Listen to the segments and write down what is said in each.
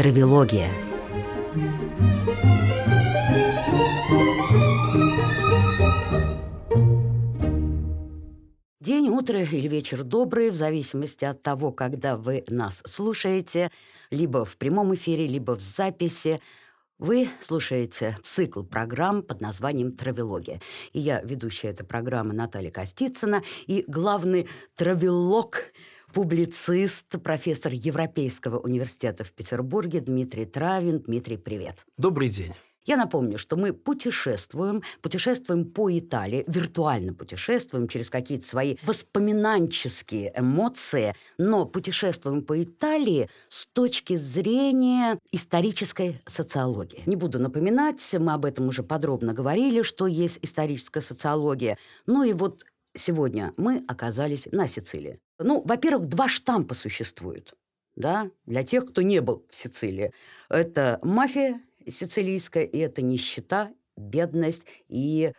Травилогия. День, утро или вечер добрый, в зависимости от того, когда вы нас слушаете, либо в прямом эфире, либо в записи. Вы слушаете цикл программ под названием «Травелогия». И я ведущая этой программы Наталья Костицына и главный травелог, публицист, профессор Европейского университета в Петербурге Дмитрий Травин. Дмитрий, привет. Добрый день. Я напомню, что мы путешествуем, путешествуем по Италии, виртуально путешествуем через какие-то свои воспоминанческие эмоции, но путешествуем по Италии с точки зрения исторической социологии. Не буду напоминать, мы об этом уже подробно говорили, что есть историческая социология. Ну и вот сегодня мы оказались на Сицилии. Ну, во-первых, два штампа существуют да, для тех, кто не был в Сицилии. Это мафия сицилийская, и это нищета, бедность и,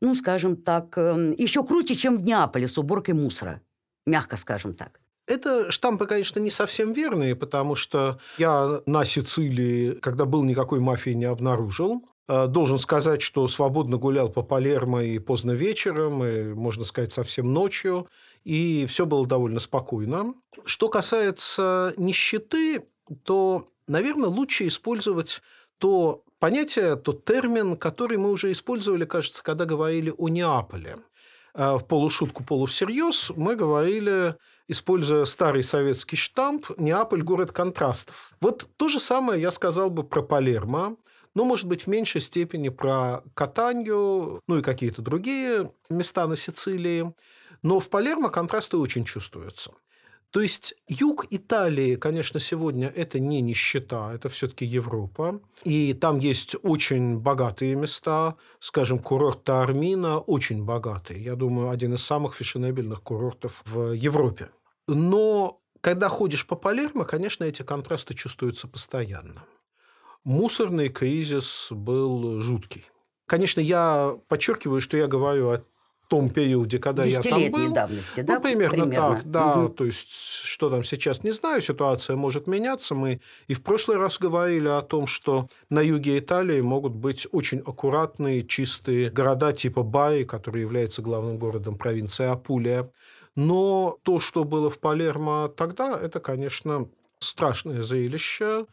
ну, скажем так, эм, еще круче, чем в Неаполе с уборкой мусора, мягко скажем так. Это штампы, конечно, не совсем верные, потому что я на Сицилии, когда был, никакой мафии не обнаружил. Э, должен сказать, что свободно гулял по Палермо и поздно вечером, и, можно сказать, совсем ночью, и все было довольно спокойно. Что касается нищеты, то, наверное, лучше использовать то понятие, тот термин, который мы уже использовали, кажется, когда говорили о Неаполе. А в полушутку, полусерьез мы говорили, используя старый советский штамп, Неаполь – город контрастов. Вот то же самое я сказал бы про Палермо, но, может быть, в меньшей степени про Катанью, ну и какие-то другие места на Сицилии. Но в Палермо контрасты очень чувствуются. То есть юг Италии, конечно, сегодня это не нищета, это все-таки Европа. И там есть очень богатые места, скажем, курорт Таармина очень богатый. Я думаю, один из самых фешенебельных курортов в Европе. Но когда ходишь по Палермо, конечно, эти контрасты чувствуются постоянно. Мусорный кризис был жуткий. Конечно, я подчеркиваю, что я говорю о том периоде, когда я там был. давности, да? Ну, примерно, примерно. так, да. Угу. То есть, что там сейчас, не знаю, ситуация может меняться. Мы и в прошлый раз говорили о том, что на юге Италии могут быть очень аккуратные, чистые города типа Баи, который является главным городом провинции Апулия. Но то, что было в Палермо тогда, это, конечно, страшное зрелище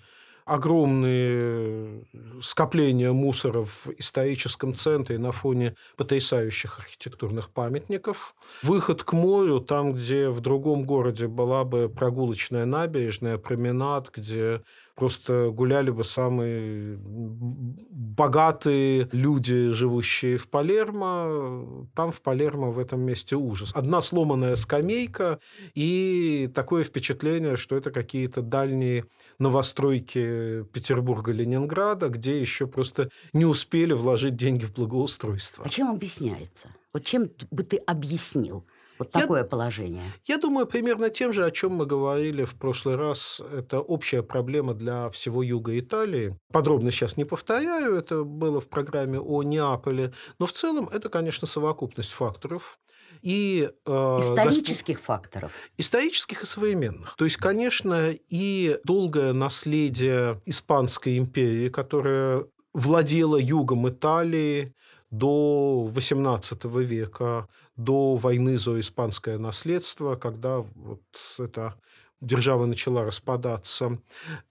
огромные скопления мусора в историческом центре на фоне потрясающих архитектурных памятников. Выход к морю, там, где в другом городе была бы прогулочная набережная, променад, где просто гуляли бы самые богатые люди, живущие в Палермо. Там в Палермо в этом месте ужас. Одна сломанная скамейка и такое впечатление, что это какие-то дальние новостройки Петербурга, Ленинграда, где еще просто не успели вложить деньги в благоустройство. А чем объясняется? Вот чем бы ты объяснил? Вот такое я, положение. Я думаю, примерно тем же, о чем мы говорили в прошлый раз. Это общая проблема для всего юга Италии. Подробно сейчас не повторяю, это было в программе о Неаполе. Но в целом это, конечно, совокупность факторов. И, э, Исторических госп... факторов. Исторических и современных. То есть, конечно, и долгое наследие Испанской империи, которая владела югом Италии, до XVIII века, до войны за испанское наследство, когда вот эта держава начала распадаться.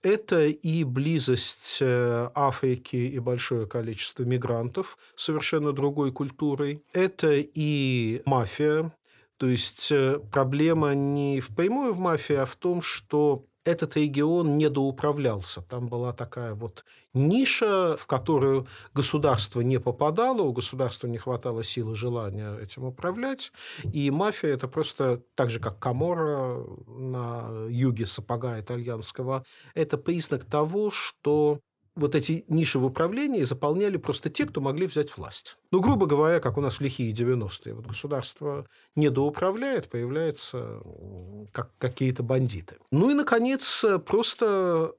Это и близость э, Африки и большое количество мигрантов совершенно другой культурой. Это и мафия. То есть э, проблема не впрямую в мафии, а в том, что этот регион недоуправлялся. Там была такая вот ниша, в которую государство не попадало, у государства не хватало силы, желания этим управлять. И мафия – это просто так же, как Камора на юге сапога итальянского. Это признак того, что вот эти ниши в управлении заполняли просто те, кто могли взять власть. Ну, грубо говоря, как у нас в лихие 90-е. Вот государство недоуправляет, появляются как какие-то бандиты. Ну и, наконец, просто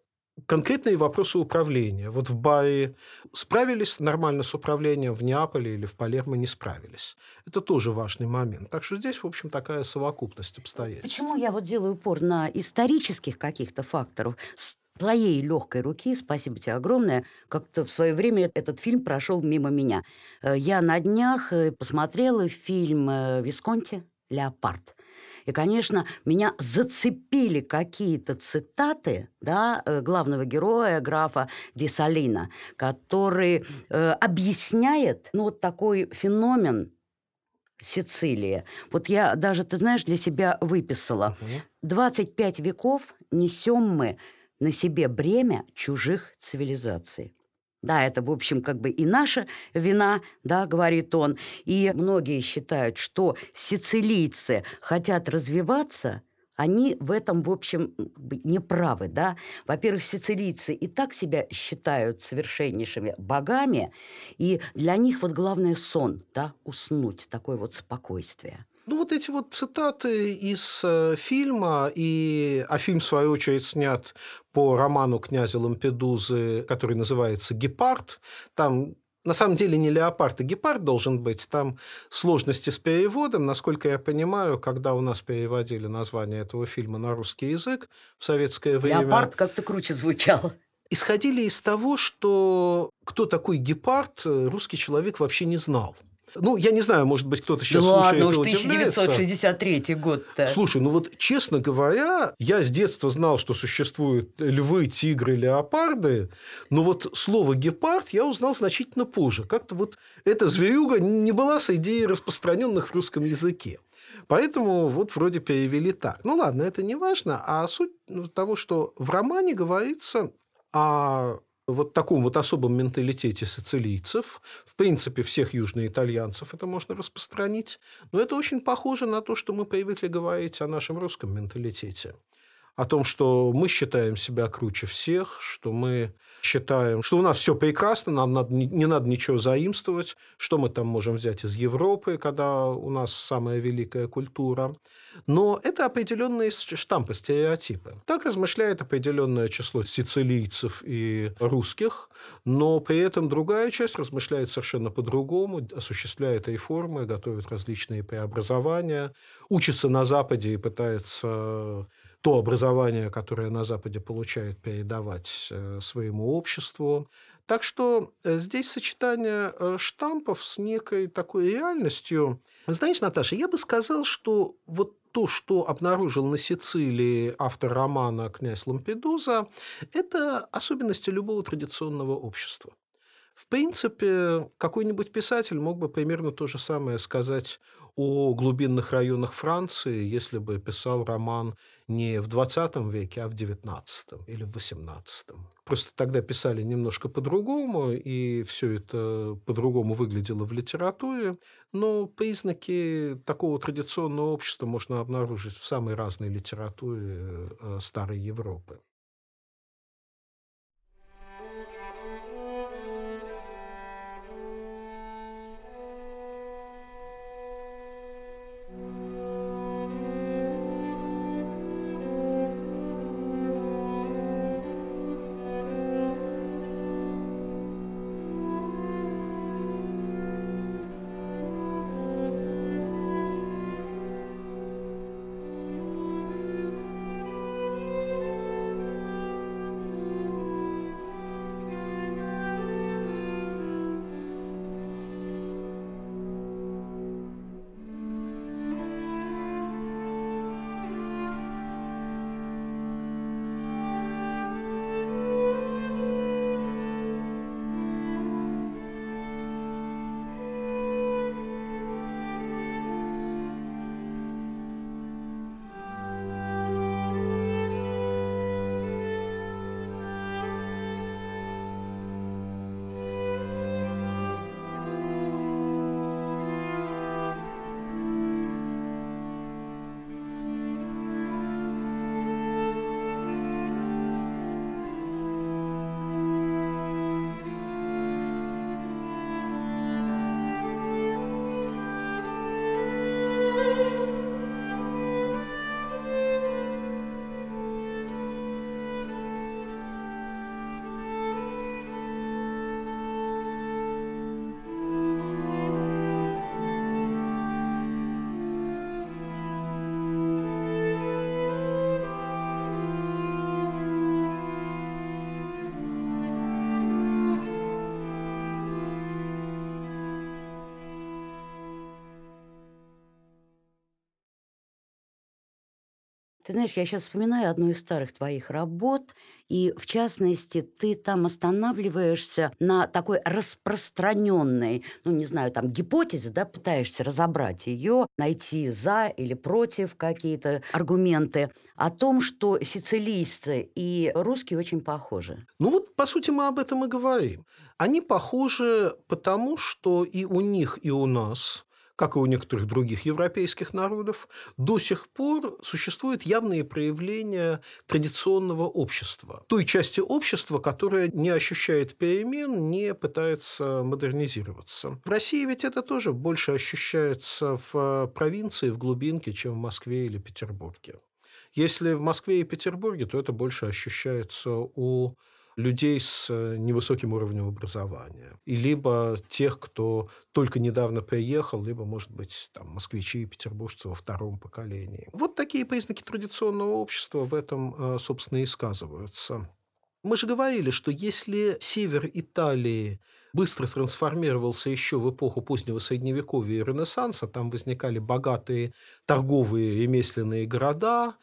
конкретные вопросы управления. Вот в Баи справились нормально с управлением, в Неаполе или в Палермо не справились. Это тоже важный момент. Так что здесь, в общем, такая совокупность обстоятельств. Почему я вот делаю упор на исторических каких-то факторов? Твоей легкой руки, спасибо тебе огромное, как-то в свое время этот фильм прошел мимо меня. Э, я на днях э, посмотрела фильм э, Висконти «Леопард». И, конечно, меня зацепили какие-то цитаты да, главного героя, графа Десалина, который э, объясняет ну, вот такой феномен Сицилии. Вот я даже, ты знаешь, для себя выписала. 25 веков несем мы на себе бремя чужих цивилизаций. Да, это, в общем, как бы и наша вина, да, говорит он. И многие считают, что сицилийцы хотят развиваться, они в этом, в общем, не правы, да. Во-первых, сицилийцы и так себя считают совершеннейшими богами, и для них вот главное сон, да, уснуть, такое вот спокойствие. Ну, вот эти вот цитаты из э, фильма, и, а фильм, в свою очередь, снят по роману князя Лампедузы, который называется «Гепард». Там на самом деле не леопард, а гепард должен быть. Там сложности с переводом. Насколько я понимаю, когда у нас переводили название этого фильма на русский язык в советское время... Леопард как-то круче звучал. Исходили из того, что кто такой гепард, э, русский человек вообще не знал. Ну, я не знаю, может быть, кто-то сейчас да слушает ладно, уж 1963 год-то. Слушай, ну вот, честно говоря, я с детства знал, что существуют львы, тигры, леопарды, но вот слово «гепард» я узнал значительно позже. Как-то вот эта зверюга не была среди распространенных в русском языке. Поэтому вот вроде перевели так. Ну ладно, это не важно. А суть того, что в романе говорится о вот таком вот особом менталитете сицилийцев, в принципе, всех южноитальянцев это можно распространить, но это очень похоже на то, что мы привыкли говорить о нашем русском менталитете о том, что мы считаем себя круче всех, что мы считаем, что у нас все прекрасно, нам надо, не надо ничего заимствовать, что мы там можем взять из Европы, когда у нас самая великая культура. Но это определенные штампы, стереотипы. Так размышляет определенное число сицилийцев и русских, но при этом другая часть размышляет совершенно по-другому, осуществляет реформы, готовит различные преобразования, учится на Западе и пытается то образование, которое на Западе получает, передавать э, своему обществу. Так что э, здесь сочетание э, штампов с некой такой реальностью. Знаешь, Наташа, я бы сказал, что вот то, что обнаружил на Сицилии автор романа «Князь Лампедуза», это особенности любого традиционного общества. В принципе, какой-нибудь писатель мог бы примерно то же самое сказать о глубинных районах Франции, если бы писал роман не в 20 веке, а в 19 или в 18. Просто тогда писали немножко по-другому, и все это по-другому выглядело в литературе, но признаки такого традиционного общества можно обнаружить в самой разной литературе э, старой Европы. Ты знаешь, я сейчас вспоминаю одну из старых твоих работ, и в частности ты там останавливаешься на такой распространенной, ну не знаю, там гипотезе, да, пытаешься разобрать ее, найти за или против какие-то аргументы о том, что сицилийцы и русские очень похожи. Ну вот, по сути, мы об этом и говорим. Они похожи потому, что и у них, и у нас как и у некоторых других европейских народов, до сих пор существуют явные проявления традиционного общества. Той части общества, которая не ощущает перемен, не пытается модернизироваться. В России ведь это тоже больше ощущается в провинции, в глубинке, чем в Москве или Петербурге. Если в Москве и Петербурге, то это больше ощущается у людей с э, невысоким уровнем образования, и либо тех, кто только недавно приехал, либо, может быть, там, москвичи и петербуржцы во втором поколении. Вот такие признаки традиционного общества в этом, э, собственно, и сказываются. Мы же говорили, что если север Италии быстро трансформировался еще в эпоху позднего Средневековья и Ренессанса, там возникали богатые торговые ремесленные города,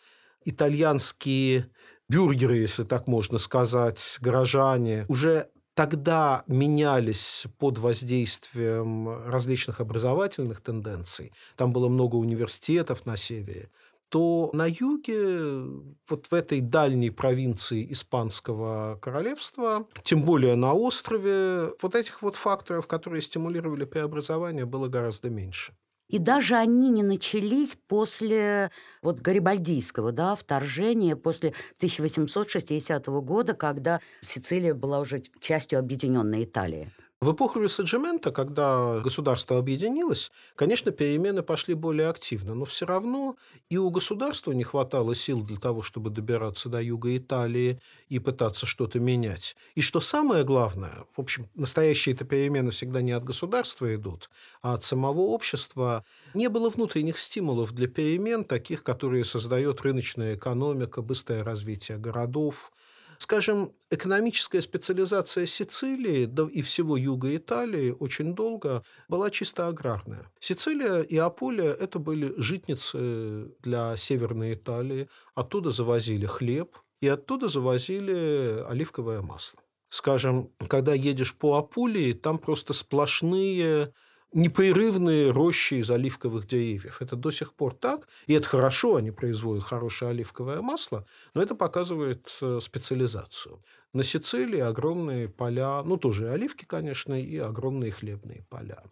итальянские бюргеры, если так можно сказать, горожане, уже тогда менялись под воздействием различных образовательных тенденций, там было много университетов на севере, то на юге, вот в этой дальней провинции Испанского королевства, тем более на острове, вот этих вот факторов, которые стимулировали преобразование, было гораздо меньше. И даже они не начались после вот гарибальдийского да, вторжения, после 1860 года, когда Сицилия была уже частью объединенной Италии. В эпоху Ресаджимента, когда государство объединилось, конечно, перемены пошли более активно, но все равно и у государства не хватало сил для того, чтобы добираться до юга Италии и пытаться что-то менять. И что самое главное, в общем, настоящие это перемены всегда не от государства идут, а от самого общества, не было внутренних стимулов для перемен, таких, которые создает рыночная экономика, быстрое развитие городов, Скажем, экономическая специализация Сицилии да и всего юга Италии очень долго была чисто аграрная. Сицилия и Аполия – это были житницы для Северной Италии. Оттуда завозили хлеб и оттуда завозили оливковое масло. Скажем, когда едешь по Апулии, там просто сплошные непрерывные рощи из оливковых деревьев. Это до сих пор так, и это хорошо, они производят хорошее оливковое масло, но это показывает э, специализацию. На Сицилии огромные поля, ну, тоже оливки, конечно, и огромные хлебные поля.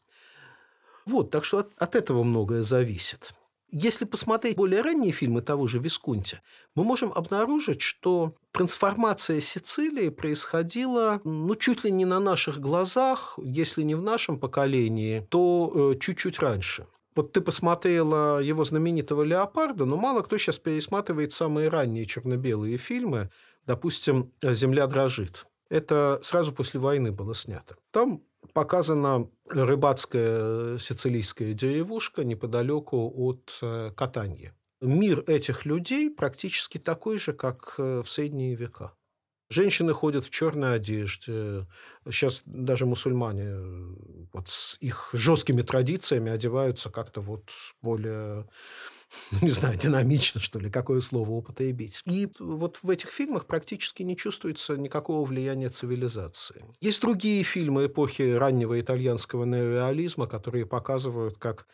Вот, так что от, от этого многое зависит. Если посмотреть более ранние фильмы того же Висконти, мы можем обнаружить, что трансформация Сицилии происходила ну, чуть ли не на наших глазах, если не в нашем поколении, то э, чуть-чуть раньше. Вот ты посмотрела его знаменитого «Леопарда», но мало кто сейчас пересматривает самые ранние черно-белые фильмы, допустим, «Земля дрожит». Это сразу после войны было снято. Там показана рыбацкая сицилийская деревушка неподалеку от э, Катаньи. Мир этих людей практически такой же, как э, в средние века. Женщины ходят в черной одежде. Сейчас даже мусульмане э, вот с их жесткими традициями одеваются как-то вот более ну, не знаю, динамично, что ли, какое слово употребить. И вот в этих фильмах практически не чувствуется никакого влияния цивилизации. Есть другие фильмы эпохи раннего итальянского неореализма, которые показывают, как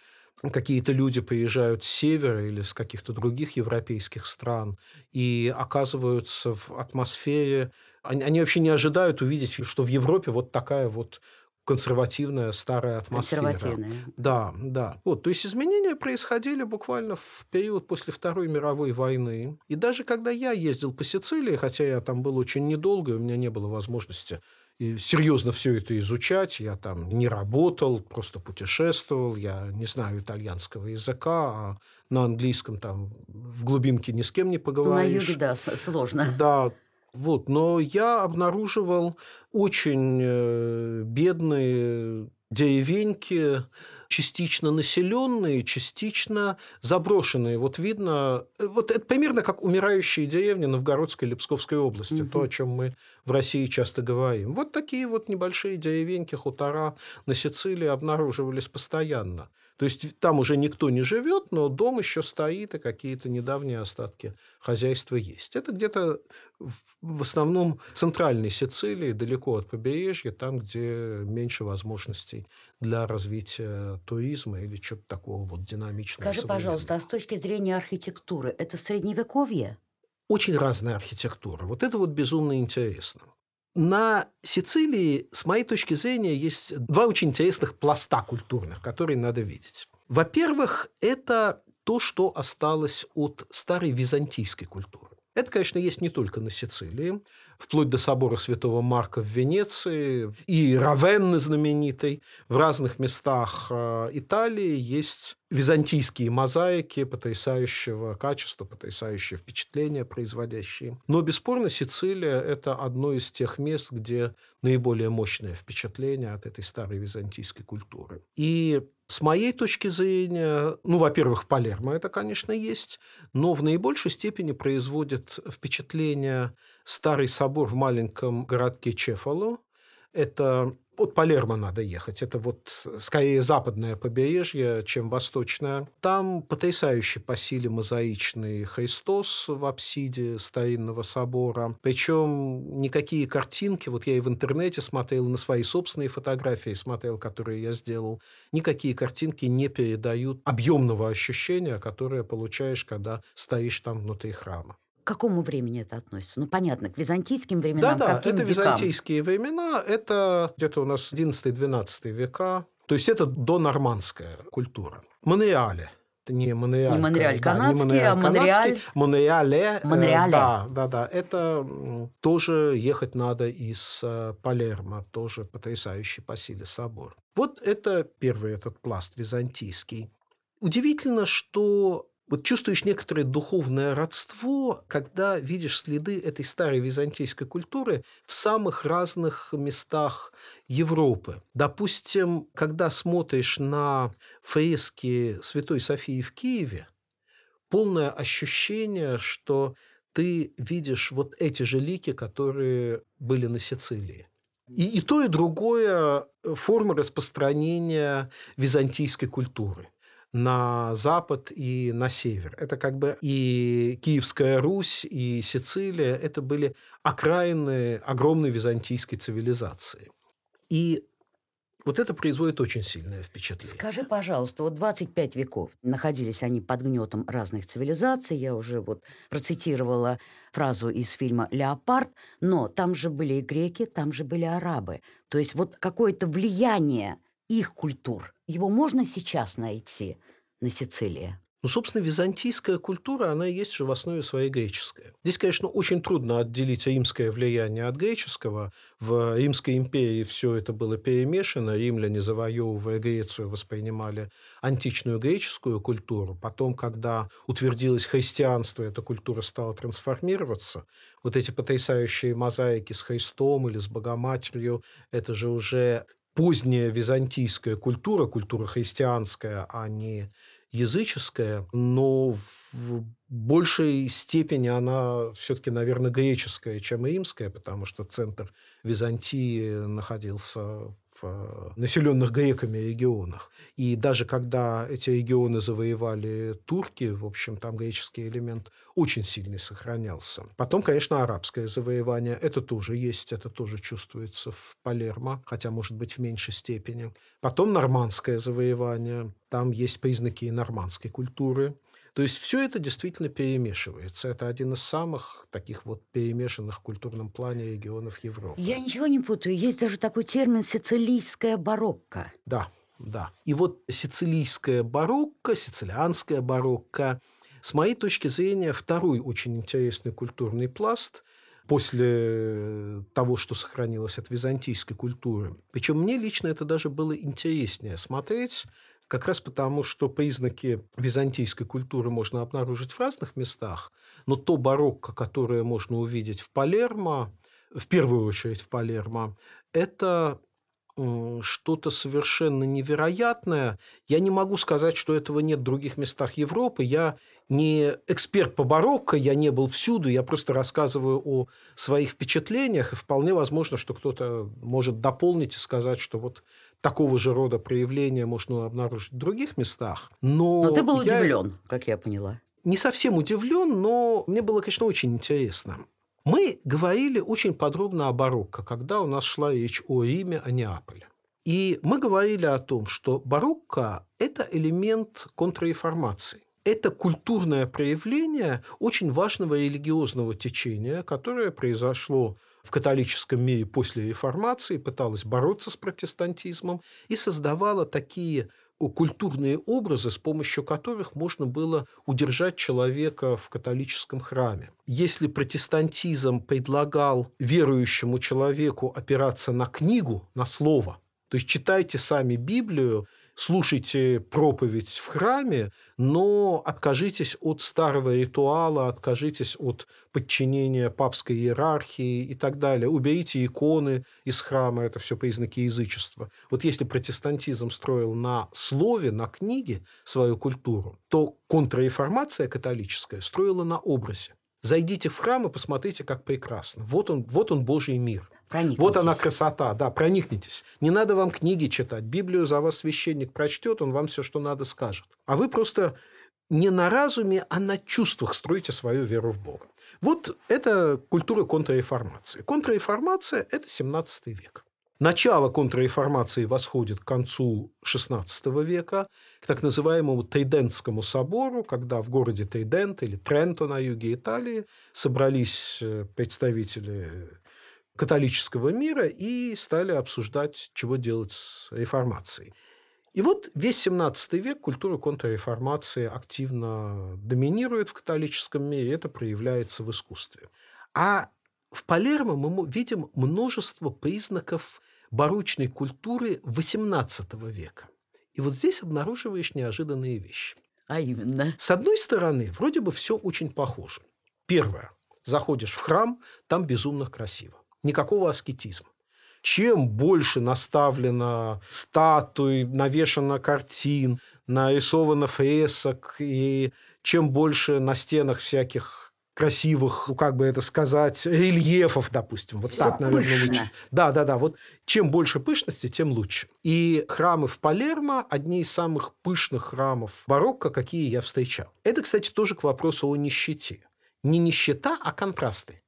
какие-то люди приезжают с севера или с каких-то других европейских стран и оказываются в атмосфере они, они вообще не ожидают увидеть, что в Европе вот такая вот консервативная старая атмосфера. Консервативная. Да, да. Вот, то есть изменения происходили буквально в период после Второй мировой войны. И даже когда я ездил по Сицилии, хотя я там был очень недолго, у меня не было возможности и серьезно все это изучать. Я там не работал, просто путешествовал. Я не знаю итальянского языка, а на английском там в глубинке ни с кем не поговоришь. На юге, да, сложно. Да, вот, но я обнаруживал очень э, бедные деревеньки частично населенные, частично заброшенные. Вот видно, вот это примерно как умирающие деревни Новгородской или Псковской области, угу. то, о чем мы в России часто говорим. Вот такие вот небольшие деревеньки, хутора на Сицилии обнаруживались постоянно. То есть там уже никто не живет, но дом еще стоит, и какие-то недавние остатки хозяйства есть. Это где-то в основном в центральной Сицилии, далеко от побережья, там, где меньше возможностей для развития туризма или чего-то такого вот динамичного. Скажи, пожалуйста, а с точки зрения архитектуры, это средневековье? Очень разная архитектура. Вот это вот безумно интересно. На Сицилии, с моей точки зрения, есть два очень интересных пласта культурных, которые надо видеть. Во-первых, это то, что осталось от старой византийской культуры. Это, конечно, есть не только на Сицилии, вплоть до собора Святого Марка в Венеции и Равенны знаменитой. В разных местах э, Италии есть византийские мозаики потрясающего качества, потрясающие впечатления производящие. Но, бесспорно, Сицилия – это одно из тех мест, где наиболее мощное впечатление от этой старой византийской культуры. И с моей точки зрения, ну, во-первых, Палермо это, конечно, есть, но в наибольшей степени производит впечатление старый собор в маленьком городке Чефало. Это от Палермо надо ехать. Это вот скорее западное побережье, чем восточное. Там потрясающий по силе мозаичный Христос в апсиде старинного собора. Причем никакие картинки, вот я и в интернете смотрел, на свои собственные фотографии смотрел, которые я сделал, никакие картинки не передают объемного ощущения, которое получаешь, когда стоишь там внутри храма какому времени это относится? Ну, понятно, к византийским временам. Да, да, это векам? византийские времена, это где-то у нас 11-12 века, то есть это донормандская культура. Монреале, это не Монреаль. Не Монреаль канадский, да, не Монреаль, а Монреаль. Монреале. Монреале. Э, да, да, да. Это тоже ехать надо из э, Палермо, тоже потрясающий по силе собор. Вот это первый этот пласт византийский. Удивительно, что вот чувствуешь некоторое духовное родство, когда видишь следы этой старой византийской культуры в самых разных местах Европы. Допустим, когда смотришь на фрески Святой Софии в Киеве, полное ощущение, что ты видишь вот эти же лики, которые были на Сицилии. И, и то, и другое форма распространения византийской культуры на запад и на север. Это как бы и Киевская Русь, и Сицилия – это были окраины огромной византийской цивилизации. И вот это производит очень сильное впечатление. Скажи, пожалуйста, вот 25 веков находились они под гнетом разных цивилизаций. Я уже вот процитировала фразу из фильма «Леопард», но там же были и греки, там же были арабы. То есть вот какое-то влияние их культур. Его можно сейчас найти на Сицилии? Ну, собственно, византийская культура, она есть же в основе своей греческая. Здесь, конечно, очень трудно отделить римское влияние от греческого. В Римской империи все это было перемешано. Римляне, завоевывая Грецию, воспринимали античную греческую культуру. Потом, когда утвердилось христианство, эта культура стала трансформироваться. Вот эти потрясающие мозаики с Христом или с Богоматерью, это же уже поздняя византийская культура, культура христианская, а не языческая, но в большей степени она все-таки, наверное, греческая, чем римская, потому что центр Византии находился в населенных греками регионах. И даже когда эти регионы завоевали турки, в общем, там греческий элемент очень сильный сохранялся. Потом, конечно, арабское завоевание. Это тоже есть, это тоже чувствуется в Палермо, хотя, может быть, в меньшей степени. Потом нормандское завоевание. Там есть признаки нормандской культуры. То есть все это действительно перемешивается. Это один из самых таких вот перемешанных в культурном плане регионов Европы. Я ничего не путаю. Есть даже такой термин «сицилийская барокко». Да, да. И вот сицилийская барокко, сицилианская барокко, с моей точки зрения, второй очень интересный культурный пласт после того, что сохранилось от византийской культуры. Причем мне лично это даже было интереснее смотреть, как раз потому, что признаки византийской культуры можно обнаружить в разных местах, но то барокко, которое можно увидеть в Палермо, в первую очередь в Палермо, это что-то совершенно невероятное. Я не могу сказать, что этого нет в других местах Европы. Я не эксперт по барокко, я не был всюду, я просто рассказываю о своих впечатлениях, и вполне возможно, что кто-то может дополнить и сказать, что вот такого же рода проявления можно обнаружить в других местах. Но, но ты был я... удивлен, как я поняла. Не совсем удивлен, но мне было, конечно, очень интересно. Мы говорили очень подробно о барокко, когда у нас шла речь о Риме, о Неаполе. И мы говорили о том, что барокко – это элемент контрреформации. Это культурное проявление очень важного религиозного течения, которое произошло в католическом мире после реформации, пыталось бороться с протестантизмом и создавало такие культурные образы, с помощью которых можно было удержать человека в католическом храме. Если протестантизм предлагал верующему человеку опираться на книгу, на слово, то есть читайте сами Библию, слушайте проповедь в храме, но откажитесь от старого ритуала, откажитесь от подчинения папской иерархии и так далее. Уберите иконы из храма, это все признаки язычества. Вот если протестантизм строил на слове, на книге свою культуру, то контрреформация католическая строила на образе. Зайдите в храм и посмотрите, как прекрасно. Вот он, вот он Божий мир. Вот она красота, да, проникнитесь. Не надо вам книги читать. Библию за вас священник прочтет, он вам все, что надо, скажет. А вы просто не на разуме, а на чувствах строите свою веру в Бога. Вот это культура контрреформации. Контрреформация – это 17 век. Начало контрреформации восходит к концу XVI века, к так называемому Тейдентскому собору, когда в городе Тейдент или Тренто на юге Италии собрались э, представители католического мира и стали обсуждать, чего делать с реформацией. И вот весь 17 век культура контрреформации активно доминирует в католическом мире, это проявляется в искусстве. А в Палермо мы видим множество признаков барочной культуры XVIII века. И вот здесь обнаруживаешь неожиданные вещи. А именно? С одной стороны, вроде бы все очень похоже. Первое. Заходишь в храм, там безумно красиво никакого аскетизма. Чем больше наставлено статуй, навешано картин, нарисовано фресок, и чем больше на стенах всяких красивых, ну, как бы это сказать, рельефов, допустим. Вот Все так, наверное, пышно. лучше. Да, да, да. Вот чем больше пышности, тем лучше. И храмы в Палермо – одни из самых пышных храмов барокко, какие я встречал. Это, кстати, тоже к вопросу о нищете. Не нищета, а контрасты.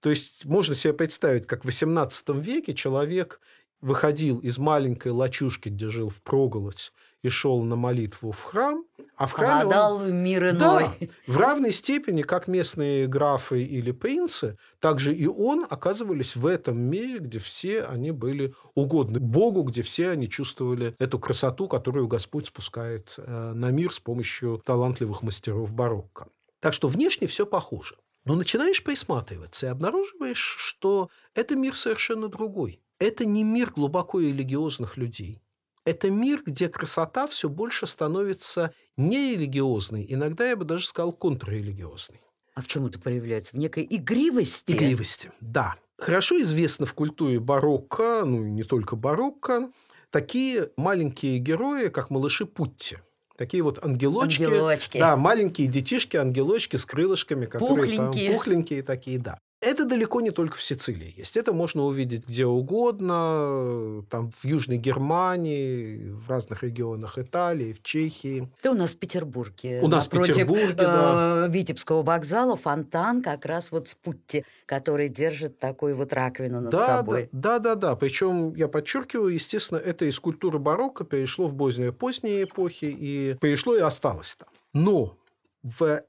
То есть можно себе представить, как в XVIII веке человек выходил из маленькой лачушки, где жил в проголодь, и шел на молитву в храм, а в храме Попадал он... мир иной. Да, в равной степени, как местные графы или принцы, также и он оказывались в этом мире, где все они были угодны Богу, где все они чувствовали эту красоту, которую Господь спускает э, на мир с помощью талантливых мастеров барокко. Так что внешне все похоже. Но начинаешь присматриваться и обнаруживаешь, что это мир совершенно другой. Это не мир глубоко религиозных людей. Это мир, где красота все больше становится нерелигиозной, иногда я бы даже сказал контррелигиозной. А в чем это проявляется? В некой игривости? Игривости, да. Хорошо известно в культуре барокко, ну и не только барокко, такие маленькие герои, как малыши Путти. Такие вот ангелочки. Ангелочки. Да, маленькие детишки, ангелочки с крылышками, которые Пухленькие. там пухленькие такие, да. Это далеко не только в Сицилии есть. Это можно увидеть где угодно, там в Южной Германии, в разных регионах Италии, в Чехии. Это у нас в Петербурге. У нас в Петербурге, да. э, Витебского вокзала фонтан как раз вот с Путти, который держит такую вот раковину над Да, собой. да, да, да, да. Причем, я подчеркиваю, естественно, это из культуры барокко перешло в поздние, поздние эпохи и перешло и осталось там. Но в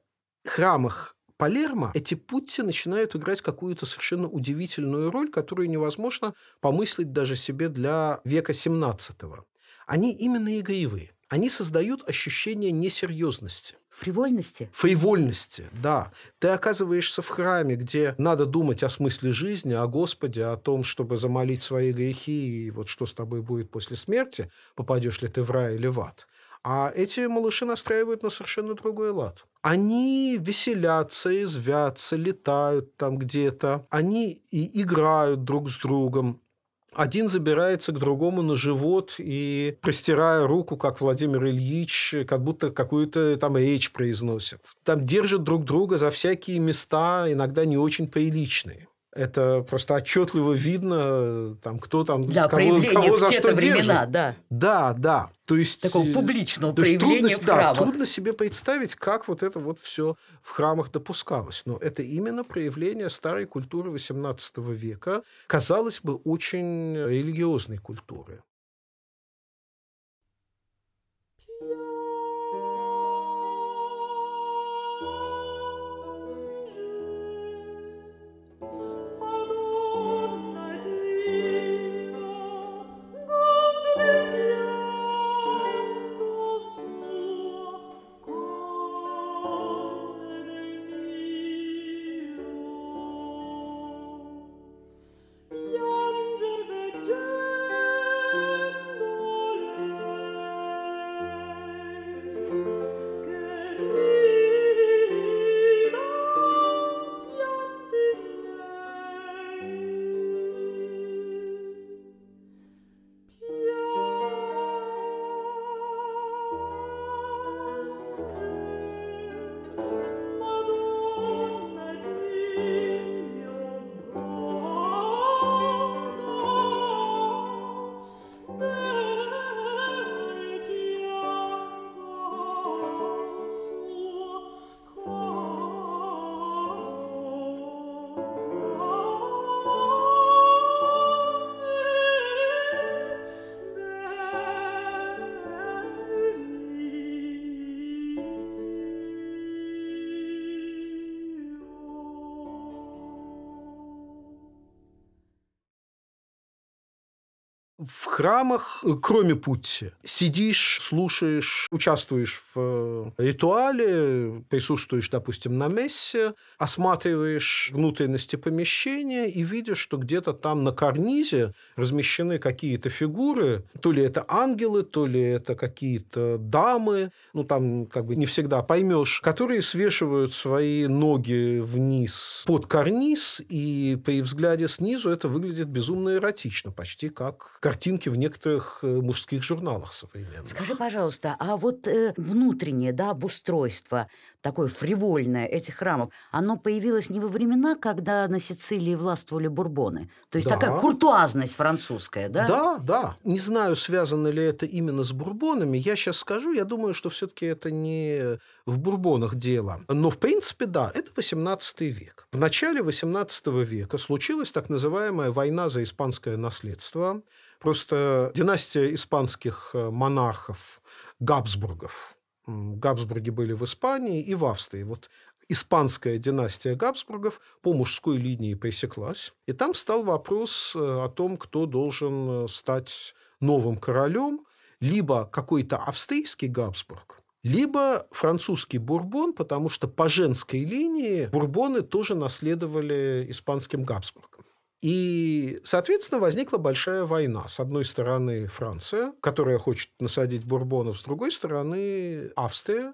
храмах Палермо эти путти начинают играть какую-то совершенно удивительную роль, которую невозможно помыслить даже себе для века XVII. Они именно игривые. Они создают ощущение несерьезности. Фривольности? Фривольности, да. Ты оказываешься в храме, где надо думать о смысле жизни, о Господе, о том, чтобы замолить свои грехи, и вот что с тобой будет после смерти, попадешь ли ты в рай или в ад. А эти малыши настраивают на совершенно другой лад. Они веселятся, извятся, летают там где-то. Они и играют друг с другом. один забирается к другому на живот и, простирая руку, как Владимир Ильич, как будто какую-то там речь произносит. Там держат друг друга за всякие места, иногда не очень приличные. Это просто отчетливо видно, там, кто там Для кого, кого за что времена, держит. да. Да, да. То есть, Такого э, публичного то есть проявления трудно, в да, трудно себе представить, как вот это вот все в храмах допускалось. Но это именно проявление старой культуры XVIII века, казалось бы, очень религиозной культуры. Храмах, э, кроме пути, сидишь, слушаешь, участвуешь в э, ритуале, присутствуешь, допустим, на мессе, осматриваешь внутренности помещения и видишь, что где-то там на карнизе размещены какие-то фигуры, то ли это ангелы, то ли это какие-то дамы, ну там как бы не всегда поймешь, которые свешивают свои ноги вниз под карниз, и при взгляде снизу это выглядит безумно эротично, почти как картинки в некоторых э, мужских журналах современных. Скажи, пожалуйста, а вот э, внутреннее да, обустройство, такое фривольное этих храмов, оно появилось не во времена, когда на Сицилии властвовали бурбоны? То есть Да. такая куртуазность французская, да? Да, да. Не знаю, связано ли это именно с бурбонами. Я сейчас скажу, я думаю, что все-таки это не в бурбонах дело. Но, в принципе, да, это 18 век. В начале 18 века случилась так называемая война за испанское наследство. Просто династия испанских э, монархов Габсбургов. Габсбурги были в Испании и в Австрии. Вот испанская династия Габсбургов по мужской линии пресеклась. И там стал вопрос э, о том, кто должен э, стать новым королем. Либо какой-то австрийский Габсбург, либо французский Бурбон, потому что по женской линии Бурбоны тоже наследовали испанским Габсбургам. И, соответственно, возникла большая война. С одной стороны Франция, которая хочет насадить бурбонов, с другой стороны Австрия.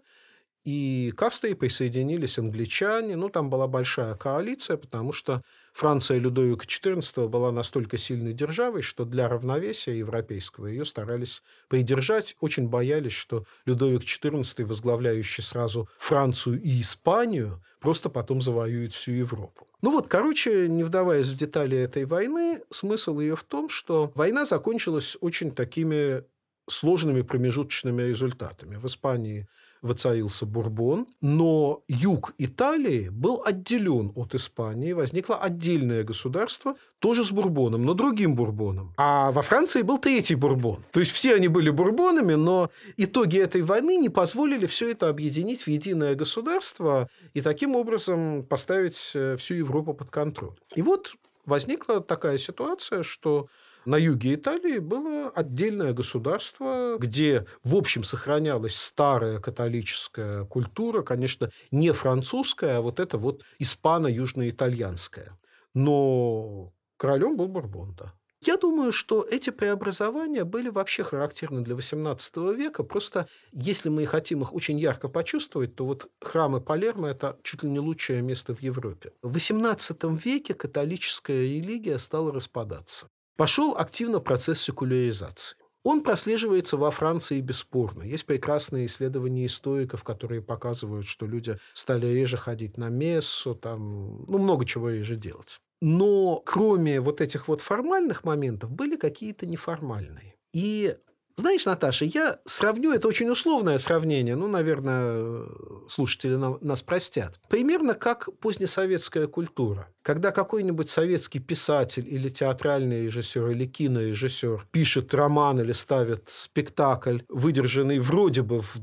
И к Австрии присоединились англичане. Ну, там была большая коалиция, потому что Франция Людовика XIV была настолько сильной державой, что для равновесия европейского ее старались придержать. Очень боялись, что Людовик XIV, возглавляющий сразу Францию и Испанию, просто потом завоюет всю Европу. Ну вот, короче, не вдаваясь в детали этой войны, смысл ее в том, что война закончилась очень такими сложными промежуточными результатами. В Испании воцарился Бурбон, но юг Италии был отделен от Испании, возникло отдельное государство, тоже с Бурбоном, но другим Бурбоном. А во Франции был третий Бурбон. То есть все они были Бурбонами, но итоги этой войны не позволили все это объединить в единое государство и таким образом поставить э, всю Европу под контроль. И вот возникла такая ситуация, что на юге Италии было отдельное государство, где, в общем, сохранялась старая католическая культура, конечно, не французская, а вот это вот испано-южноитальянская. Но королем был Бурбон, да. Я думаю, что эти преобразования были вообще характерны для XVIII века. Просто если мы хотим их очень ярко почувствовать, то вот храмы Палермо – это чуть ли не лучшее место в Европе. В XVIII веке католическая религия стала распадаться. Пошел активно процесс секуляризации. Он прослеживается во Франции бесспорно. Есть прекрасные исследования историков, которые показывают, что люди стали реже ходить на мессу, там, ну, много чего реже делать. Но кроме вот этих вот формальных моментов были какие-то неформальные. И знаешь, Наташа, я сравню, это очень условное сравнение, ну, наверное, слушатели нам, нас простят. Примерно как позднесоветская культура. Когда какой-нибудь советский писатель или театральный режиссер или кинорежиссер пишет роман или ставит спектакль, выдержанный вроде бы в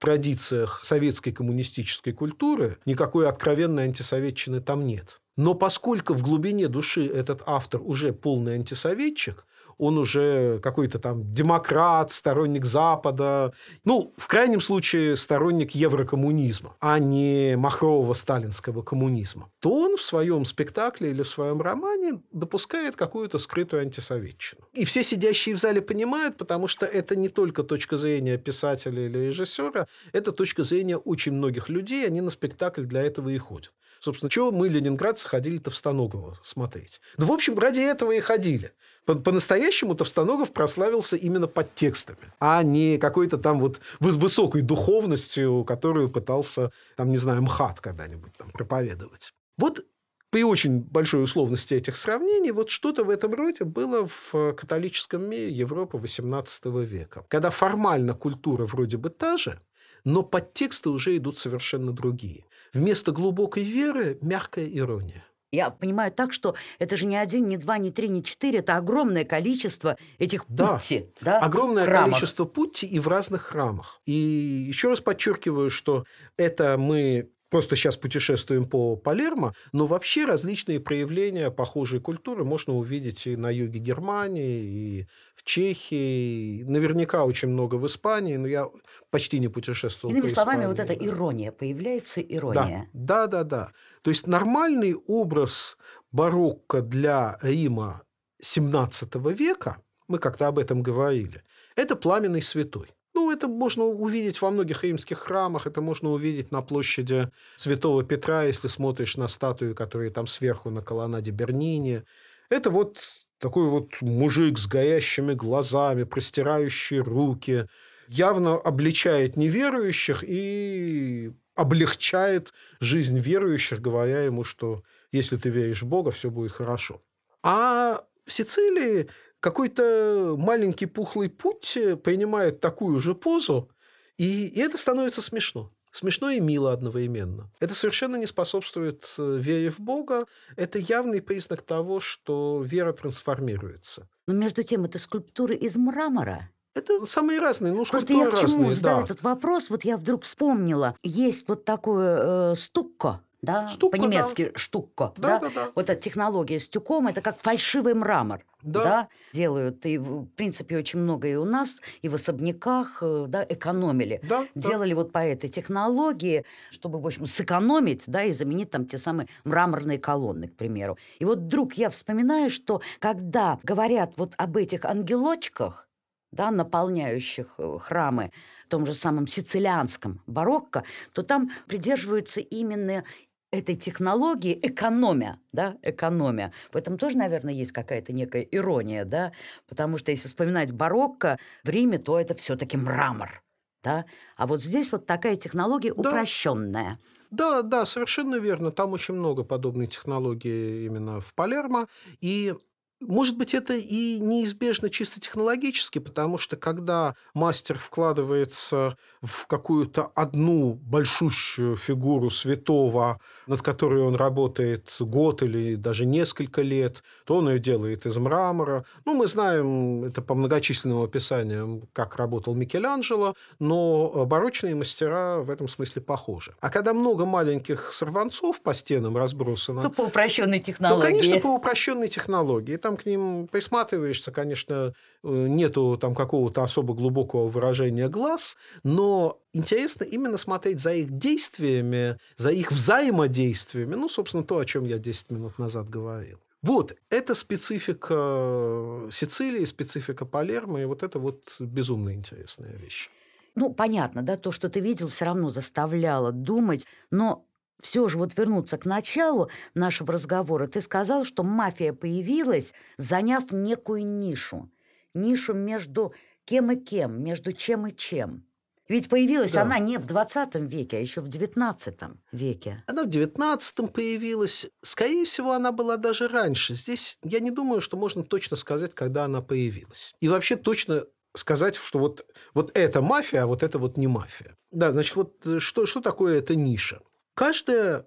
традициях советской коммунистической культуры, никакой откровенной антисоветчины там нет. Но поскольку в глубине души этот автор уже полный антисоветчик, он уже какой-то там демократ, сторонник Запада, ну, в крайнем случае, сторонник еврокоммунизма, а не махрового сталинского коммунизма, то он в своем спектакле или в своем романе допускает какую-то скрытую антисоветчину. И все сидящие в зале понимают, потому что это не только точка зрения писателя или режиссера, это точка зрения очень многих людей, они на спектакль для этого и ходят. Собственно, чего мы, ленинградцы, ходили-то в Станогово смотреть? Да, в общем, ради этого и ходили. По-настоящему Товстоногов прославился именно под текстами, а не какой-то там вот высокой духовностью, которую пытался, там, не знаю, МХАТ когда-нибудь там проповедовать. Вот при очень большой условности этих сравнений, вот что-то в этом роде было в католическом мире Европы XVIII века, когда формально культура вроде бы та же, но подтексты уже идут совершенно другие. Вместо глубокой веры – мягкая ирония. Я понимаю так, что это же не один, не два, не три, не четыре, это огромное количество этих да, путти. Да, огромное храмов. количество путти и в разных храмах. И еще раз подчеркиваю, что это мы просто сейчас путешествуем по Палермо, но вообще различные проявления похожей культуры можно увидеть и на юге Германии, и в Чехии, наверняка очень много в Испании, но я почти не путешествовал Иными по словами, Испании, вот эта да. ирония, появляется ирония. Да, да, да, да. То есть нормальный образ барокко для Рима XVII века, мы как-то об этом говорили, это пламенный святой. Ну, это можно увидеть во многих римских храмах, это можно увидеть на площади Святого Петра, если смотришь на статую, которая там сверху на колоннаде Бернини. Это вот такой вот мужик с горящими глазами, простирающий руки, явно обличает неверующих и облегчает жизнь верующих, говоря ему, что если ты веришь в Бога, все будет хорошо. А в Сицилии какой-то маленький пухлый путь э, принимает такую же позу, и, и это становится смешно. Смешно и мило одновременно. Это совершенно не способствует э, вере в Бога. Это явный признак того, что вера трансформируется. Но между тем, это скульптуры из мрамора. Это самые разные, ну, Просто я к чему разные, задаю да. этот вопрос, вот я вдруг вспомнила. Есть вот такое э, стукко, да, Стукко, по-немецки штукко, Да, да? да, да. Вот эта технология с тюком, это как фальшивый мрамор, Да. да, делают. И, в принципе, очень много и у нас, и в особняках, э, да, экономили. Да, да. Делали вот по этой технологии, чтобы, в общем, сэкономить, да, и заменить там те самые мраморные колонны, к примеру. И вот вдруг я вспоминаю, что когда говорят вот об этих ангелочках, да, наполняющих э, храмы в том же самом сицилианском барокко, то там придерживаются именно этой технологии экономия, да, экономия. В этом тоже, наверное, есть какая-то некая ирония, да, потому что если вспоминать барокко в Риме, то это все-таки мрамор, да, а вот здесь вот такая технология Да. упрощенная. Да, да, совершенно верно. Там очень много подобной технологии именно в Палермо. И может быть, это и неизбежно чисто технологически, потому что когда мастер вкладывается в какую-то одну большущую фигуру святого, над которой он работает год или даже несколько лет, то он ее делает из мрамора. Ну, мы знаем это по многочисленным описаниям, как работал Микеланджело, но барочные мастера в этом смысле похожи. А когда много маленьких сорванцов по стенам разбросано, Ну, по упрощенной то, технологии. конечно, по упрощенной технологии. Там к ним присматриваешься, конечно, э, нету там какого-то особо глубокого выражения глаз, но интересно именно смотреть за их действиями, за их взаимодействиями. Ну, собственно, то, о чем я 10 минут назад говорил. Вот, это специфика э, Сицилии, специфика Палермо, и вот это вот безумно интересная вещь. Ну, понятно, да, то, что ты видел, все равно заставляло думать, но все же вот вернуться к началу нашего разговора, ты сказал, что мафия появилась, заняв некую нишу. Нишу между кем и кем, между чем и чем. Ведь появилась да. она не в 20 веке, а еще в 19 веке. Она в 19 появилась. Скорее всего, она была даже раньше. Здесь я не думаю, что можно точно сказать, когда она появилась. И вообще точно сказать, что вот, вот это мафия, а вот это вот не мафия. Да, значит, вот э, что, что такое эта ниша? Каждое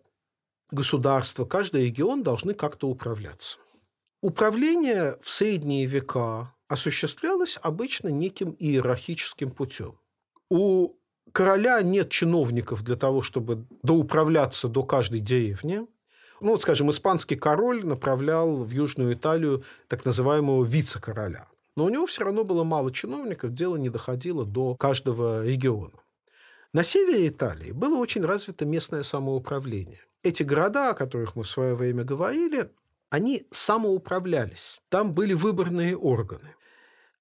государство, каждый регион должны как-то управляться. Управление в средние века осуществлялось обычно неким иерархическим путем. У короля нет чиновников для того, чтобы доуправляться до каждой деревни. Ну, вот, скажем, испанский король направлял в Южную Италию так называемого вице-короля. Но у него все равно было мало чиновников, дело не доходило до каждого региона. На севере Италии было очень развито местное самоуправление. Эти города, о которых мы в свое время говорили, они самоуправлялись. Там были выборные органы.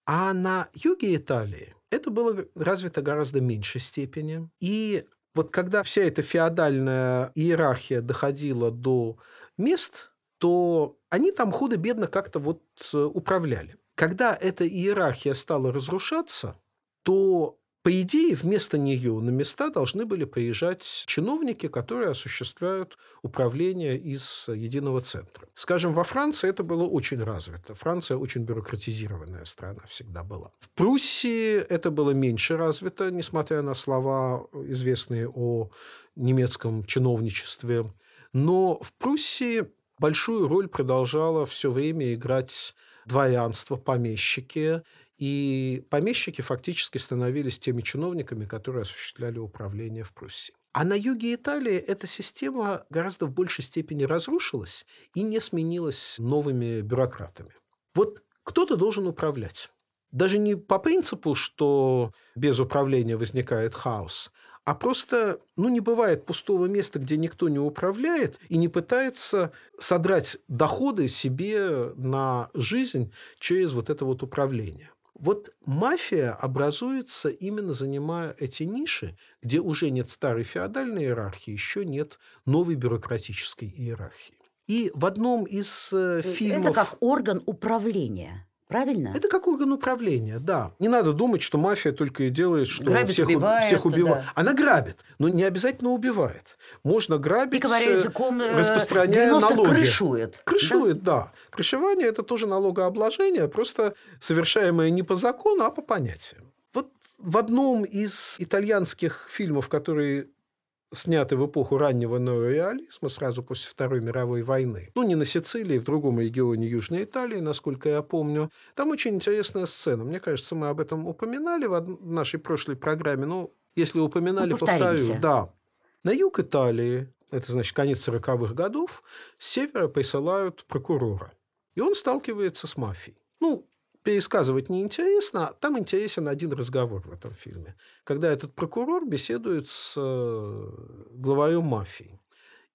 А на юге Италии это было развито гораздо меньшей степени. И вот когда вся эта феодальная иерархия доходила до мест, то они там худо-бедно как-то вот э, управляли. Когда эта иерархия стала разрушаться, то по идее, вместо нее на места должны были приезжать чиновники, которые осуществляют управление из единого центра. Скажем, во Франции это было очень развито. Франция очень бюрократизированная страна всегда была. В Пруссии это было меньше развито, несмотря на слова, известные о немецком чиновничестве. Но в Пруссии большую роль продолжало все время играть дворянство, помещики и помещики фактически становились теми чиновниками, которые осуществляли управление в Пруссии. А на юге Италии эта система гораздо в большей степени разрушилась и не сменилась новыми бюрократами. Вот кто-то должен управлять. Даже не по принципу, что без управления возникает хаос, а просто, ну, не бывает пустого места, где никто не управляет и не пытается содрать доходы себе на жизнь через вот это вот управление. Вот мафия образуется именно занимая эти ниши, где уже нет старой феодальной иерархии, еще нет новой бюрократической иерархии. И в одном из э, фильмов... Это как орган управления. Правильно? Это как орган управления, да. Не надо думать, что мафия только и делает, что грабит, всех убивает. Всех убивает. Да. Она грабит, но не обязательно убивает. Можно грабить, и, говоря языком, э, распространяя налоги. крышует. Крышует, да? да. Крышевание – это тоже налогообложение, просто совершаемое не по закону, а по понятиям. Вот в одном из итальянских фильмов, который сняты в эпоху раннего неореализма, сразу после Второй мировой войны. Ну, не на Сицилии, в другом регионе Южной Италии, насколько я помню. Там очень интересная сцена. Мне кажется, мы об этом упоминали в нашей прошлой программе. Ну, если упоминали, ну, повторю. Да. На юг Италии, это значит конец 40-х годов, с севера присылают прокурора. И он сталкивается с мафией. Ну, пересказывать неинтересно, а там интересен один разговор в этом фильме, когда этот прокурор беседует с э, главарем мафии.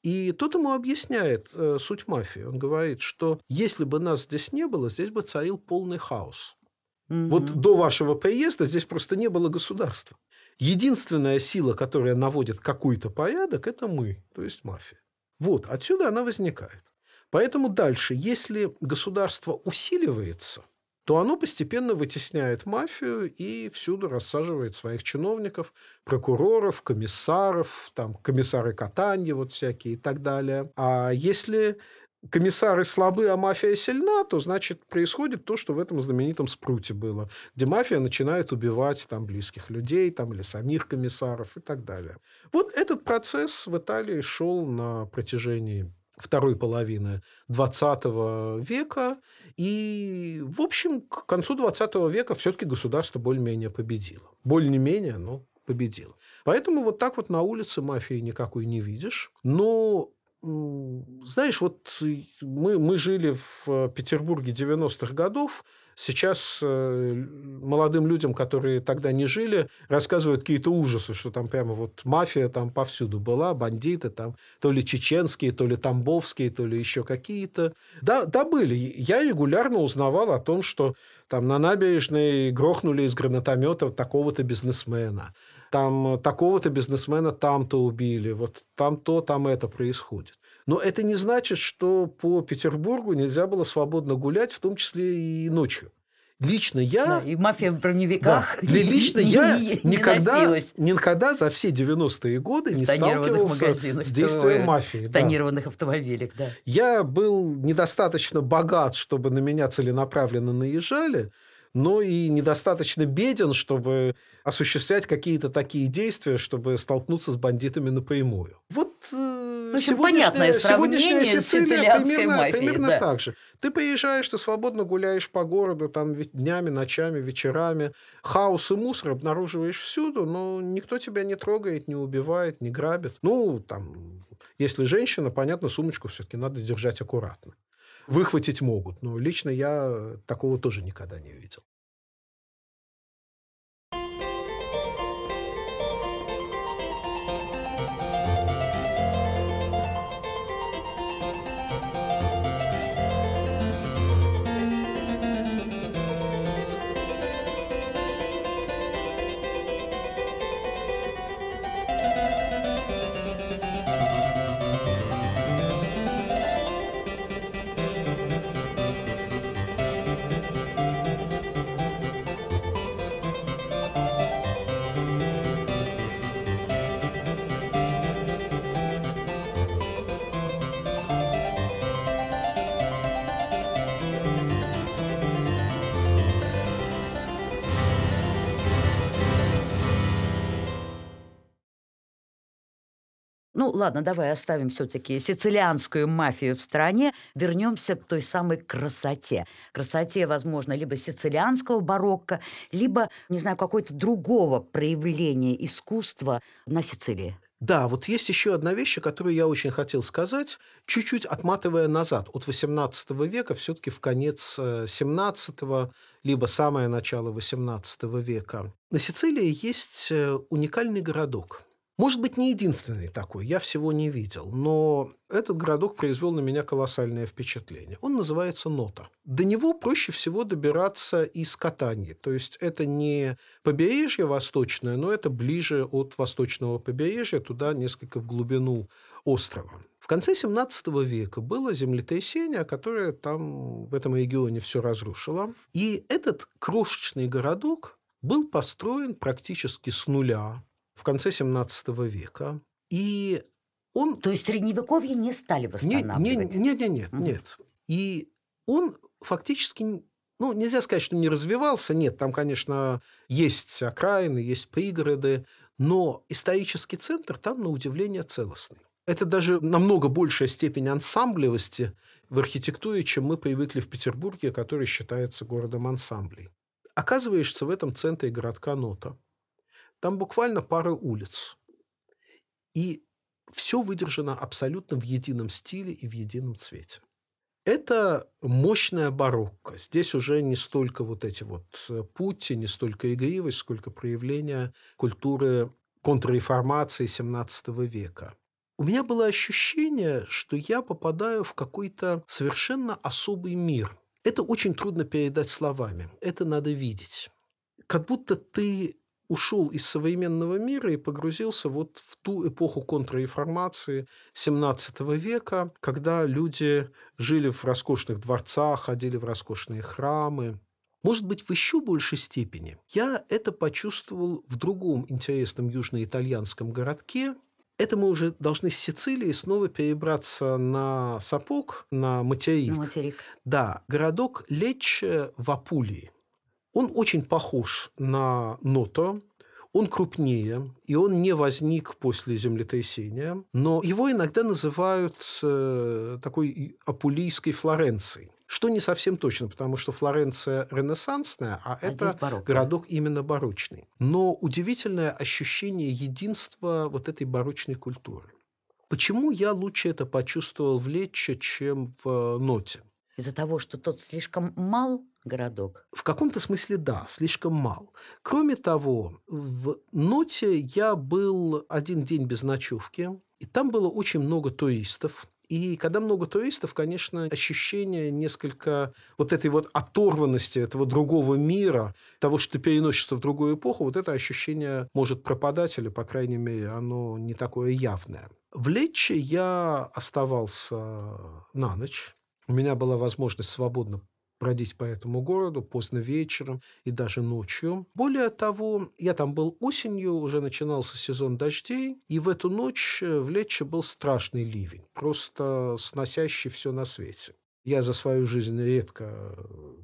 И тот ему объясняет э, суть мафии. Он говорит, что если бы нас здесь не было, здесь бы царил полный хаос. Угу. Вот до вашего приезда здесь просто не было государства. Единственная сила, которая наводит какой-то порядок, это мы, то есть мафия. Вот, отсюда она возникает. Поэтому дальше, если государство усиливается – то оно постепенно вытесняет мафию и всюду рассаживает своих чиновников, прокуроров, комиссаров, там, комиссары катанья, вот всякие и так далее. А если комиссары слабы, а мафия сильна, то, значит, происходит то, что в этом знаменитом спруте было, где мафия начинает убивать там близких людей там, или самих комиссаров и так далее. Вот этот процесс в Италии шел на протяжении второй половины XX века. И, в общем, к концу XX века все-таки государство более-менее победило. Более-менее, но победило. Поэтому вот так вот на улице мафии никакой не видишь. Но знаешь, вот мы, мы жили в Петербурге 90-х годов, Сейчас э, молодым людям, которые тогда не жили, рассказывают какие-то ужасы, что там прямо вот мафия там повсюду была, бандиты там, то ли чеченские, то ли тамбовские, то ли еще какие-то. Да, да были. Я регулярно узнавал о том, что там на набережной грохнули из гранатомета такого-то бизнесмена там такого-то бизнесмена там-то убили, вот там то, там это происходит. Но это не значит, что по Петербургу нельзя было свободно гулять, в том числе и ночью. Лично я... Да, и мафия в броневиках да, лично я никогда, никогда за все 90-е годы не сталкивался с действием мафии. В тонированных да. автомобилях, да. Я был недостаточно богат, чтобы на меня целенаправленно наезжали, но и недостаточно беден, чтобы осуществлять какие-то такие действия, чтобы столкнуться с бандитами напрямую. Вот общем, понятное сравнение Сицилия примерно, мафией, примерно да. так же. Ты поезжаешь, ты свободно гуляешь по городу, там днями, ночами, вечерами. Хаос и мусор обнаруживаешь всюду, но никто тебя не трогает, не убивает, не грабит. Ну, там, если женщина, понятно, сумочку все-таки надо держать аккуратно выхватить могут. Но лично я такого тоже никогда не видел. Ну, ладно, давай оставим все-таки сицилианскую мафию в стороне, вернемся к той самой красоте. Красоте, возможно, либо сицилианского барокко, либо, не знаю, какой-то другого проявления искусства на Сицилии. Да, вот есть еще одна вещь, которую я очень хотел сказать, чуть-чуть отматывая назад, от XVIII века все-таки в конец XVII, э, либо самое начало XVIII века. На Сицилии есть э, уникальный городок – может быть, не единственный такой, я всего не видел, но этот городок произвел на меня колоссальное впечатление. Он называется Нота. До него проще всего добираться из Катаньи, то есть это не побережье восточное, но это ближе от восточного побережья, туда несколько в глубину острова. В конце XVII века было землетрясение, которое там в этом регионе все разрушило. И этот крошечный городок был построен практически с нуля в конце 17 века. И он... То есть средневековье не стали восстанавливать? Нет, нет, нет, нет, угу. нет. И он фактически ну, нельзя сказать, что не развивался. Нет, там, конечно, есть окраины, есть пригороды, но исторический центр там, на удивление, целостный. Это даже намного большая степень ансамблевости в архитектуре, чем мы привыкли в Петербурге, который считается городом ансамблей. Оказываешься в этом центре городка Нота. Там буквально пара улиц. И все выдержано абсолютно в едином стиле и в едином цвете. Это мощная барокко. Здесь уже не столько вот эти вот э, пути, не столько игривость, сколько проявление культуры контрреформации XVII века. У меня было ощущение, что я попадаю в какой-то совершенно особый мир. Это очень трудно передать словами. Это надо видеть. Как будто ты ушел из современного мира и погрузился вот в ту эпоху контрреформации XVII века, когда люди жили в роскошных дворцах, ходили в роскошные храмы. Может быть, в еще большей степени я это почувствовал в другом интересном южноитальянском городке. Это мы уже должны с Сицилии снова перебраться на сапог, на материк. На материк. Да, городок Лечче в Апулии. Он очень похож на Ното, он крупнее, и он не возник после землетрясения, но его иногда называют э, такой апулийской Флоренцией. Что не совсем точно, потому что Флоренция ренессансная, а, а это городок именно барочный. Но удивительное ощущение единства вот этой барочной культуры. Почему я лучше это почувствовал в Лечче, чем в Ноте? Из-за того, что тот слишком мал городок? В каком-то смысле да, слишком мал. Кроме того, в Ноте я был один день без ночевки, и там было очень много туристов. И когда много туристов, конечно, ощущение несколько вот этой вот оторванности этого другого мира, того, что ты переносишься в другую эпоху, вот это ощущение может пропадать, или, по крайней мере, оно не такое явное. В Лечче я оставался на ночь. У меня была возможность свободно бродить по этому городу поздно вечером и даже ночью. Более того, я там был осенью, уже начинался сезон дождей, и в эту ночь э, в Лечче был страшный ливень, просто сносящий все на свете. Я за свою жизнь редко э,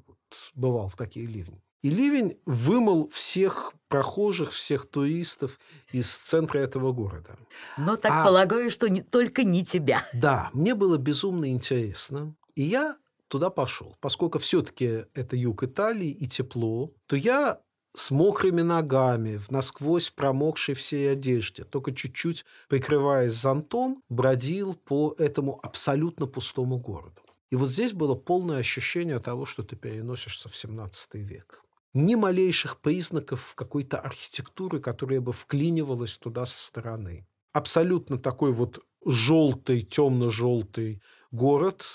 бывал в такие ливни. И ливень вымыл всех прохожих, всех туристов из центра этого города. Но так а, полагаю, что не, только не тебя. Да, мне было безумно интересно. И я туда пошел. Поскольку все-таки это юг Италии и тепло, то я с мокрыми ногами, в насквозь промокшей всей одежде, только чуть-чуть прикрываясь зонтом, бродил по этому абсолютно пустому городу. И вот здесь было полное ощущение того, что ты переносишься в 17 век. Ни малейших признаков какой-то архитектуры, которая бы вклинивалась туда со стороны. Абсолютно такой вот желтый, темно-желтый город,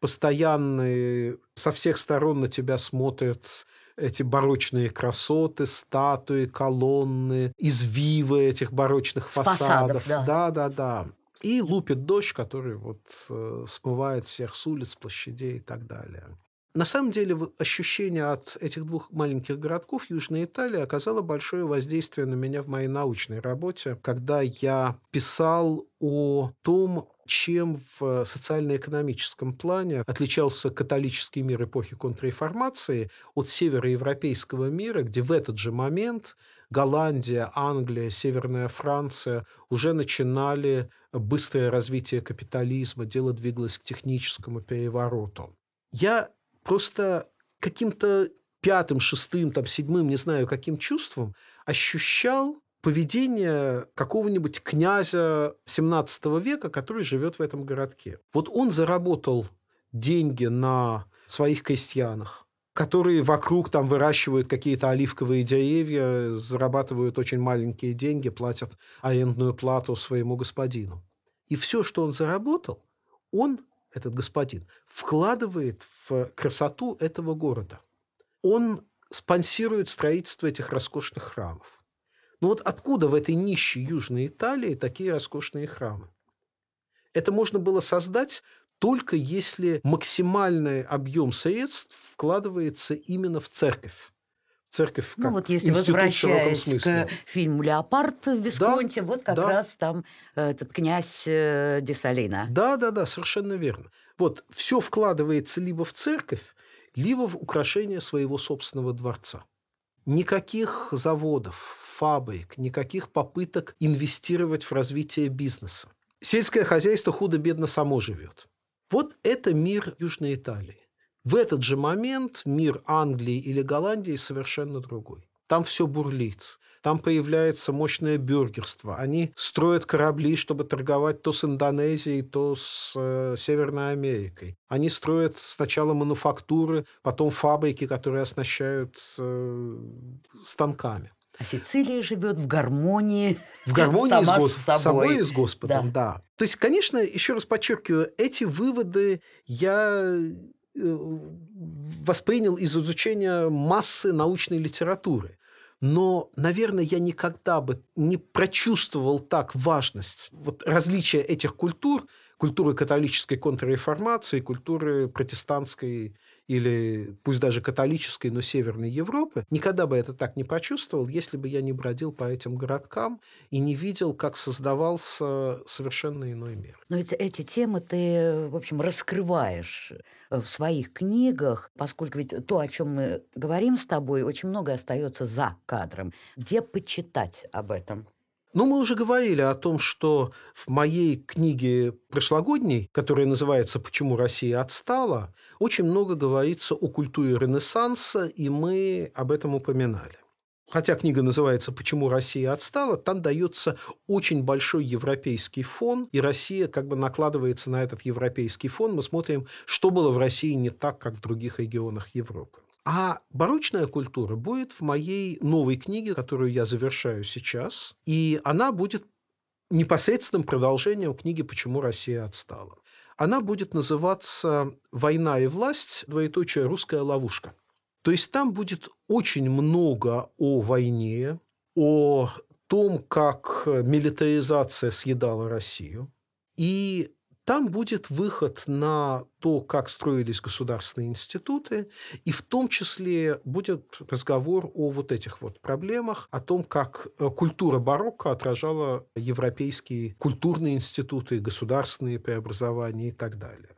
постоянные, со всех сторон на тебя смотрят эти барочные красоты, статуи, колонны, извивы этих барочных фасадов. фасадов да. да, да, да. И лупит дождь, который вот э, смывает всех с улиц, площадей и так далее. На самом деле ощущение от этих двух маленьких городков Южной Италии оказало большое воздействие на меня в моей научной работе, когда я писал о том, чем в социально-экономическом плане отличался католический мир эпохи контрреформации от североевропейского мира, где в этот же момент Голландия, Англия, Северная Франция уже начинали быстрое развитие капитализма, дело двигалось к техническому перевороту. Я просто каким-то пятым, шестым, там, седьмым, не знаю, каким чувством ощущал поведение какого-нибудь князя 17 века, который живет в этом городке. Вот он заработал деньги на своих крестьянах, которые вокруг там выращивают какие-то оливковые деревья, зарабатывают очень маленькие деньги, платят арендную плату своему господину. И все, что он заработал, он этот господин, вкладывает в красоту этого города. Он спонсирует строительство этих роскошных храмов. Но вот откуда в этой нищей Южной Италии такие роскошные храмы? Это можно было создать только если максимальный объем средств вкладывается именно в церковь церковь ну, как Ну вот если возвращаясь к фильму «Леопард» в Висконте, да, вот как да. раз там э, этот князь э, Десалина. Да, да, да, совершенно верно. Вот все вкладывается либо в церковь, либо в украшение своего собственного дворца. Никаких заводов, фабрик, никаких попыток инвестировать в развитие бизнеса. Сельское хозяйство худо-бедно само живет. Вот это мир Южной Италии. В этот же момент мир Англии или Голландии совершенно другой. Там все бурлит. Там появляется мощное бюргерство. Они строят корабли, чтобы торговать то с Индонезией, то с э, Северной Америкой. Они строят сначала мануфактуры, потом фабрики, которые оснащают э, станками. А Сицилия живет в гармонии, в гармонии сама с, Гос... с собой. собой и с Господом, да. да. То есть, конечно, еще раз подчеркиваю, эти выводы я воспринял из изучения массы научной литературы. Но, наверное, я никогда бы не прочувствовал так важность вот различия этих культур, культуры католической контрреформации, культуры протестантской или пусть даже католической, но Северной Европы, никогда бы это так не почувствовал, если бы я не бродил по этим городкам и не видел, как создавался совершенно иной мир. Но ведь эти темы ты, в общем, раскрываешь э, в своих книгах, поскольку ведь то, о чем мы говорим с тобой, очень много остается за кадром. Где почитать об этом? Ну, мы уже говорили о том, что в моей книге прошлогодней, которая называется «Почему Россия отстала», очень много говорится о культуре Ренессанса, и мы об этом упоминали. Хотя книга называется «Почему Россия отстала», там дается очень большой европейский фон, и Россия как бы накладывается на этот европейский фон. Мы смотрим, что было в России не так, как в других регионах Европы. А барочная культура будет в моей новой книге, которую я завершаю сейчас, и она будет непосредственным продолжением книги «Почему Россия отстала». она будет называться «Война и власть. Двоеточие. Русская ловушка». То есть там будет очень много о войне, о том, как милитаризация съедала Россию. И там будет выход на то, как строились государственные институты, и в том числе будет разговор о вот этих вот проблемах, о том, как э, культура барокко отражала европейские культурные институты, государственные преобразования и так далее.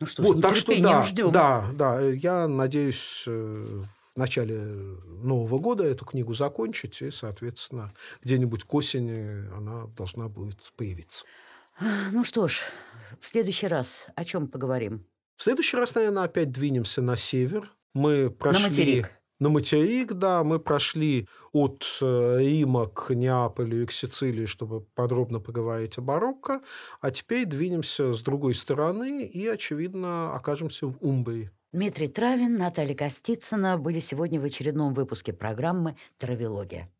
Ну что ж, вот, так что да, ждем. да, да, я надеюсь э, в начале Нового года эту книгу закончить, и, соответственно, где-нибудь к осени она должна будет появиться. Ну что ж, в следующий раз о чем поговорим? В следующий раз, наверное, опять двинемся на север. Мы прошли... На материк. На материк, да, мы прошли от э, Рима к Неаполю и к Сицилии, чтобы подробно поговорить о барокко, а теперь двинемся с другой стороны и, очевидно, окажемся в Умбрии. Дмитрий Травин, Наталья Костицына были сегодня в очередном выпуске программы «Травилогия».